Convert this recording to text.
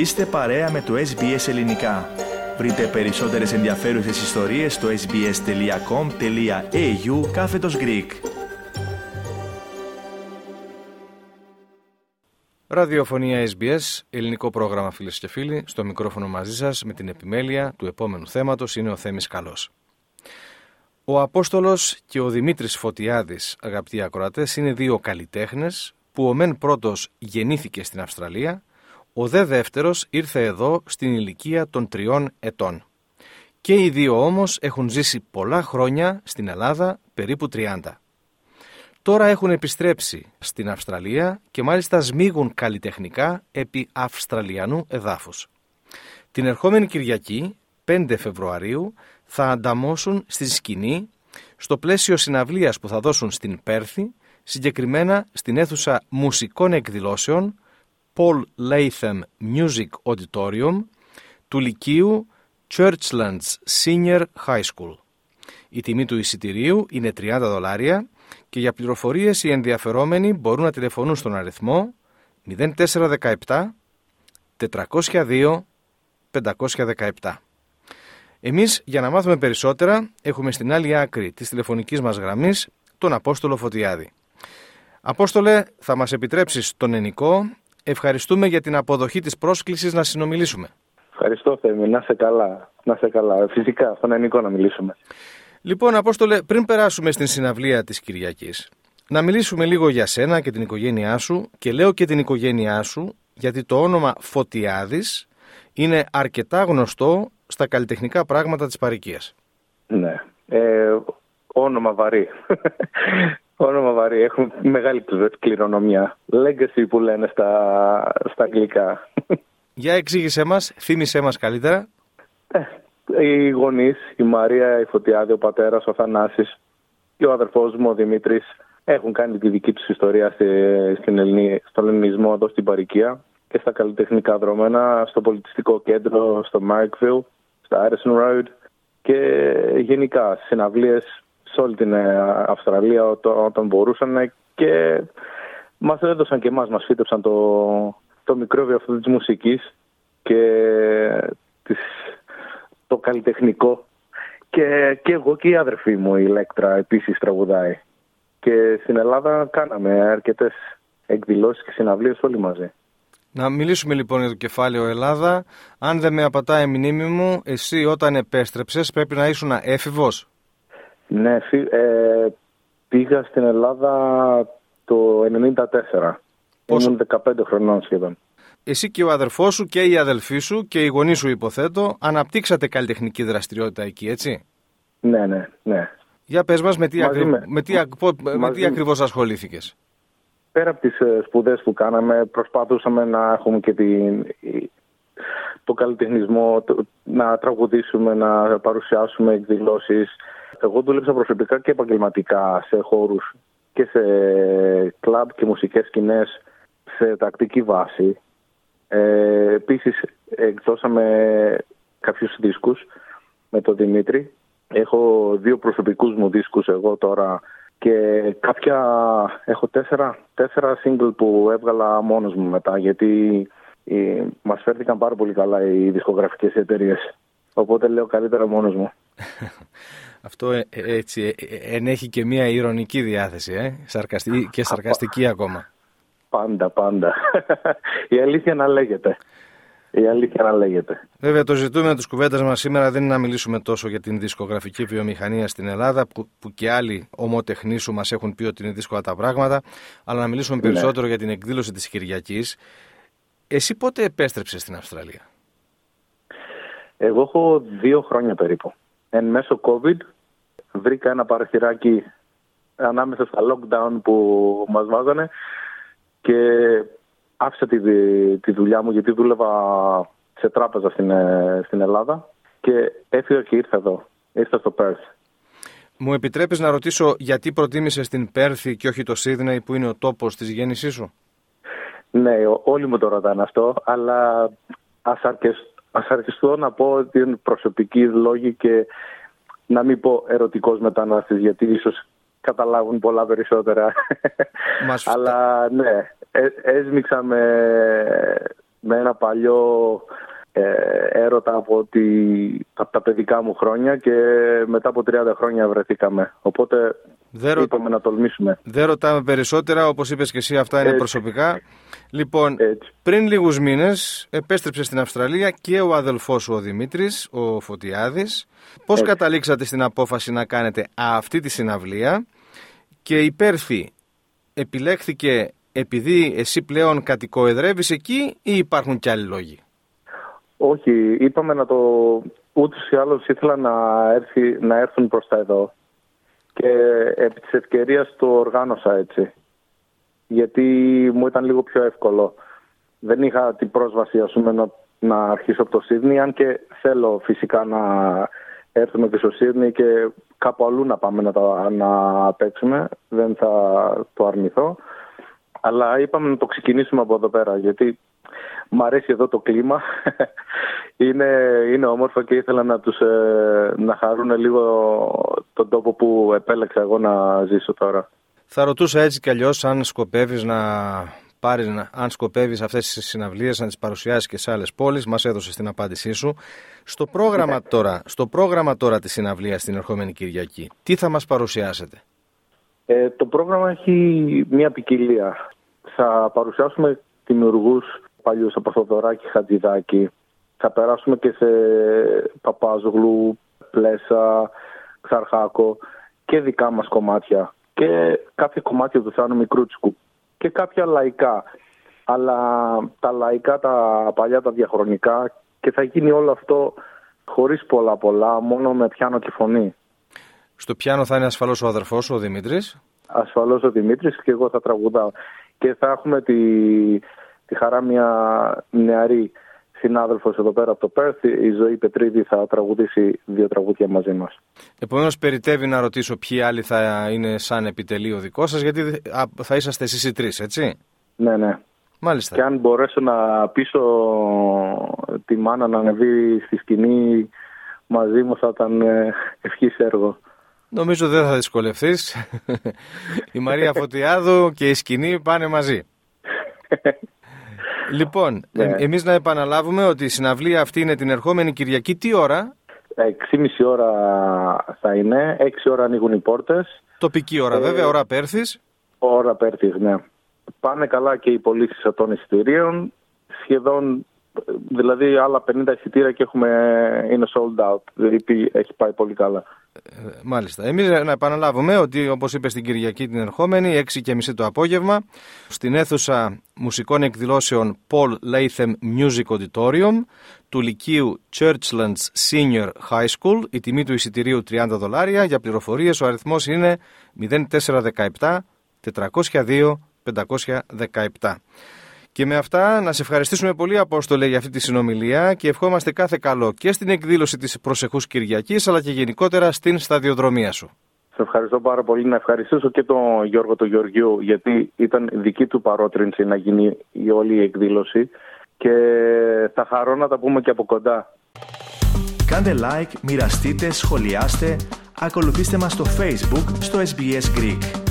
Είστε παρέα με το SBS Ελληνικά. Βρείτε περισσότερες ενδιαφέρουσες ιστορίες στο sbs.com.au κάθετος Greek. Ραδιοφωνία SBS, ελληνικό πρόγραμμα φίλες και φίλοι, στο μικρόφωνο μαζί σας με την επιμέλεια του επόμενου θέματος είναι ο Θέμης Καλός. Ο Απόστολος και ο Δημήτρης Φωτιάδης, αγαπητοί ακροατές, είναι δύο καλλιτέχνες που ο μεν πρώτος γεννήθηκε στην Αυστραλία, ο δε δεύτερος ήρθε εδώ στην ηλικία των τριών ετών. Και οι δύο όμως έχουν ζήσει πολλά χρόνια στην Ελλάδα, περίπου 30. Τώρα έχουν επιστρέψει στην Αυστραλία και μάλιστα σμίγουν καλλιτεχνικά επί Αυστραλιανού εδάφους. Την ερχόμενη Κυριακή, 5 Φεβρουαρίου, θα ανταμώσουν στη σκηνή στο πλαίσιο συναυλίας που θα δώσουν στην Πέρθη, συγκεκριμένα στην αίθουσα μουσικών εκδηλώσεων Paul Latham Music Auditorium του Λυκείου Churchlands Senior High School. Η τιμή του εισιτηρίου είναι 30 δολάρια και για πληροφορίες οι ενδιαφερόμενοι μπορούν να τηλεφωνούν στον αριθμό 0417 402 517. Εμείς για να μάθουμε περισσότερα έχουμε στην άλλη άκρη της τηλεφωνικής μας γραμμής τον Απόστολο Φωτιάδη. Απόστολε, θα μας επιτρέψεις τον ενικό. Ευχαριστούμε για την αποδοχή της πρόσκλησης να συνομιλήσουμε. Ευχαριστώ Θέμη, να σε καλά. Να σε καλά. Φυσικά, στον ενικό να μιλήσουμε. Λοιπόν, Απόστολε, πριν περάσουμε στην συναυλία της Κυριακής, να μιλήσουμε λίγο για σένα και την οικογένειά σου και λέω και την οικογένειά σου γιατί το όνομα Φωτιάδης είναι αρκετά γνωστό στα καλλιτεχνικά πράγματα της παροικίας. Ναι. Ε, όνομα βαρύ. Όνομα βαρύ. Έχουμε μεγάλη κληρονομιά. Legacy που λένε στα, στα αγγλικά. Για εξήγησέ μας, θύμισέ μας καλύτερα. Ε, οι γονείς, η Μαρία, η Φωτιάδη, ο πατέρας, ο Θανάσης και ο αδερφός μου, ο Δημήτρης, έχουν κάνει τη δική τους ιστορία στην Ελληνή, στον ελληνισμό εδώ στην Παρικία και στα καλλιτεχνικά δρόμενα, στο πολιτιστικό κέντρο, στο Markville στα Harrison Road και γενικά συναυλίες σε όλη την ε, Αυστραλία όταν μπορούσαν και μας έδωσαν και εμάς, μας φύτεψαν το, το μικρόβιο αυτό της μουσικής και της, το καλλιτεχνικό και, και εγώ και η αδερφή μου η Λέκτρα επίσης τραγουδάει και στην Ελλάδα κάναμε αρκετές εκδηλώσεις και συναυλίες όλοι μαζί. Να μιλήσουμε λοιπόν για το κεφάλαιο Ελλάδα. Αν δεν με απατάει η μνήμη μου, εσύ όταν επέστρεψες πρέπει να ήσουν έφηβος; Ναι, ε, πήγα στην Ελλάδα το 1994. Πόσο... Ήμουν 15 χρονών σχεδόν. Εσύ και ο αδερφός σου και η αδελφή σου και οι γονείς σου υποθέτω αναπτύξατε καλλιτεχνική δραστηριότητα εκεί, έτσι; Ναι, ναι, ναι. Για πες μας με τι, ακρι... με τι, με τι ακριβώς ασχολήθηκες; Πέρα από τις ε, σπουδές που κάναμε προσπαθούσαμε να έχουμε και την, το καλλιτεχνισμό, να τραγουδήσουμε, να παρουσιάσουμε εκδηλώσεις. Εγώ δούλεψα προσωπικά και επαγγελματικά σε χώρους και σε κλαμπ και μουσικές σκηνές σε τακτική βάση. Ε, επίσης εκδώσαμε κάποιους δίσκους με τον Δημήτρη. Έχω δύο προσωπικούς μου δίσκους εγώ τώρα και κάποια, έχω τέσσερα, τέσσερα single που έβγαλα μόνος μου μετά γιατί ε, μας φέρθηκαν πάρα πολύ καλά οι δισκογραφικές εταιρείες. Οπότε λέω καλύτερα μόνος μου. Αυτό ε, ε, έτσι ενέχει και μια ηρωνική διάθεση ε; Σαρκαστική, και σαρκαστική ακόμα. Πάντα, πάντα. Η αλήθεια να λέγεται. Η αλήθεια να λέγεται. Βέβαια, το ζητούμενο της κουβέντας μας σήμερα δεν είναι να μιλήσουμε τόσο για την δισκογραφική βιομηχανία στην Ελλάδα, που, που και άλλοι ομοτεχνοί σου μας έχουν πει ότι είναι δύσκολα τα πράγματα, αλλά να μιλήσουμε ναι. περισσότερο για την εκδήλωση της Κυριακής. Εσύ πότε επέστρεψες στην Αυστραλία, Εγώ έχω δύο χρόνια περίπου. Εν μέσω COVID βρήκα ένα παραθυράκι ανάμεσα στα lockdown που μας βάζανε και άφησα τη, τη δουλειά μου γιατί δούλευα σε τράπεζα στην, ε, στην Ελλάδα και έφυγα και ήρθα εδώ. Ήρθα στο Πέρθ. Μου επιτρέπεις να ρωτήσω γιατί προτίμησες την Πέρθη και όχι το Σίδνεϊ που είναι ο τόπος της γέννησής σου; Ναι, όλοι μου το ρωτάνε αυτό, αλλά ας, αρκεστώ να πω ότι είναι προσωπική λόγη και να μην πω ερωτικός μετανάστης γιατί ίσως καταλάβουν πολλά περισσότερα. Αλλά ναι, ε, έσμιξα με, με ένα παλιό ε, έρωτα από, τη, από τα παιδικά μου χρόνια και μετά από 30 χρόνια βρεθήκαμε. Οπότε δεν είπαμε να τολμήσουμε. Δεν ρωτάμε περισσότερα, όπως είπες και εσύ αυτά είναι προσωπικά. Λοιπόν, πριν λίγους μήνες επέστρεψες στην Αυστραλία και ο αδελφός σου ο Δημήτρης, ο Φωτιάδης. Πώς καταλήξατε στην απόφαση να κάνετε αυτή τη συναυλία; Και η Πέρθη επιλέχθηκε επειδή εσύ πλέον κατοικοεδρεύεις εκεί ή υπάρχουν κι άλλοι λόγοι; Όχι, είπαμε να το... Ούτως ή άλλως ήθελα να, έρθει, να έρθουν προς τα εδώ και επί της ευκαιρίας το οργάνωσα έτσι. Γιατί μου ήταν λίγο πιο εύκολο. Δεν είχα την πρόσβαση ας πούμε, να, να αρχίσω από το Σίδνη, αν και θέλω φυσικά να έρθουμε και στο Σίδνη και κάπου αλλού να πάμε να, τα, να παίξουμε. Δεν θα το αρνηθώ. Αλλά είπαμε να το ξεκινήσουμε από εδώ πέρα, γιατί Μ' αρέσει εδώ το κλίμα. είναι, είναι όμορφο και ήθελα να τους ε, να χαρούν λίγο τον τόπο που επέλεξα εγώ να ζήσω τώρα. Θα ρωτούσα έτσι κι αλλιώς αν σκοπεύεις να πάρεις, αν σκοπεύεις αυτές τις συναυλίες να τις παρουσιάσεις και σε άλλες πόλεις. Μας έδωσες την απάντησή σου. Στο πρόγραμμα, ναι. τώρα, στο πρόγραμμα τώρα της συναυλίας την ερχόμενη Κυριακή, τι θα μας παρουσιάσετε; Ε, το πρόγραμμα έχει μια ποικιλία. Θα παρουσιάσουμε δημιουργούς παλιούς από Θοδωράκη Χατζηδάκη. Θα περάσουμε και σε Παπάζογλου, Πλέσα, Ξαρχάκο και δικά μας κομμάτια και κάποια κομμάτια του Θάνου Μικρούτσικου και κάποια λαϊκά. Αλλά τα λαϊκά, τα παλιά, τα διαχρονικά και θα γίνει όλο αυτό χωρίς πολλά πολλά, μόνο με πιάνο και φωνή. Στο πιάνο θα είναι ασφαλώς ο αδερφός ο Δημήτρης. Ασφαλώς ο Δημήτρης και εγώ θα τραγουδάω. Και θα έχουμε τη, τη χαρά μια νεαρή συνάδελφος εδώ πέρα από το Πέρθ, η Ζωή Πετρίδη θα τραγουδήσει δύο τραγούδια μαζί μας. Επομένως περιτεύει να ρωτήσω ποιοι άλλοι θα είναι σαν επιτελείο δικό σας, γιατί θα είσαστε εσείς οι τρεις, έτσι; Ναι, ναι. Μάλιστα. Και αν μπορέσω να πείσω τη μάνα να ανεβεί στη σκηνή μαζί μου θα ήταν ε, ευχής έργο. Νομίζω δεν θα δυσκολευτείς. η Μαρία Φωτιάδου και η σκηνή πάνε μαζί. Λοιπόν, ναι. ε, εμείς να επαναλάβουμε ότι η συναυλία αυτή είναι την ερχόμενη Κυριακή. Τι ώρα; 6.30 ώρα θα είναι, 6 ώρα ανοίγουν οι πόρτες. Τοπική ώρα ε, βέβαια, ώρα Πέρθης. Ώρα Πέρθης, ναι. Πάνε καλά και οι πωλήσεις των εισιτηρίων. Σχεδόν, δηλαδή άλλα 50 εισιτήρια και έχουμε, είναι sold out. Δηλαδή έχει πάει πολύ καλά. Μάλιστα. Εμείς να επαναλάβουμε ότι, όπως είπες στην Κυριακή την ερχόμενη, 6 και μισή το απόγευμα, στην αίθουσα μουσικών εκδηλώσεων Paul Latham Music Auditorium του Λυκείου Churchlands Senior High School. Η τιμή του εισιτηρίου 30 δολάρια. Για πληροφορίες ο αριθμός είναι 0417 402 517. Και με αυτά να σε ευχαριστήσουμε πολύ Απόστολε για αυτή τη συνομιλία και ευχόμαστε κάθε καλό και στην εκδήλωση της προσεχούς Κυριακής αλλά και γενικότερα στην σταδιοδρομία σου. Σε ευχαριστώ πάρα πολύ. Να ευχαριστήσω και τον Γιώργο τον Γεωργιού γιατί ήταν δική του παρότρινση να γίνει η όλη η εκδήλωση και θα χαρώ να τα πούμε και από κοντά. Κάντε like, μοιραστείτε, σχολιάστε, ακολουθήστε μας στο Facebook στο SBS Greek.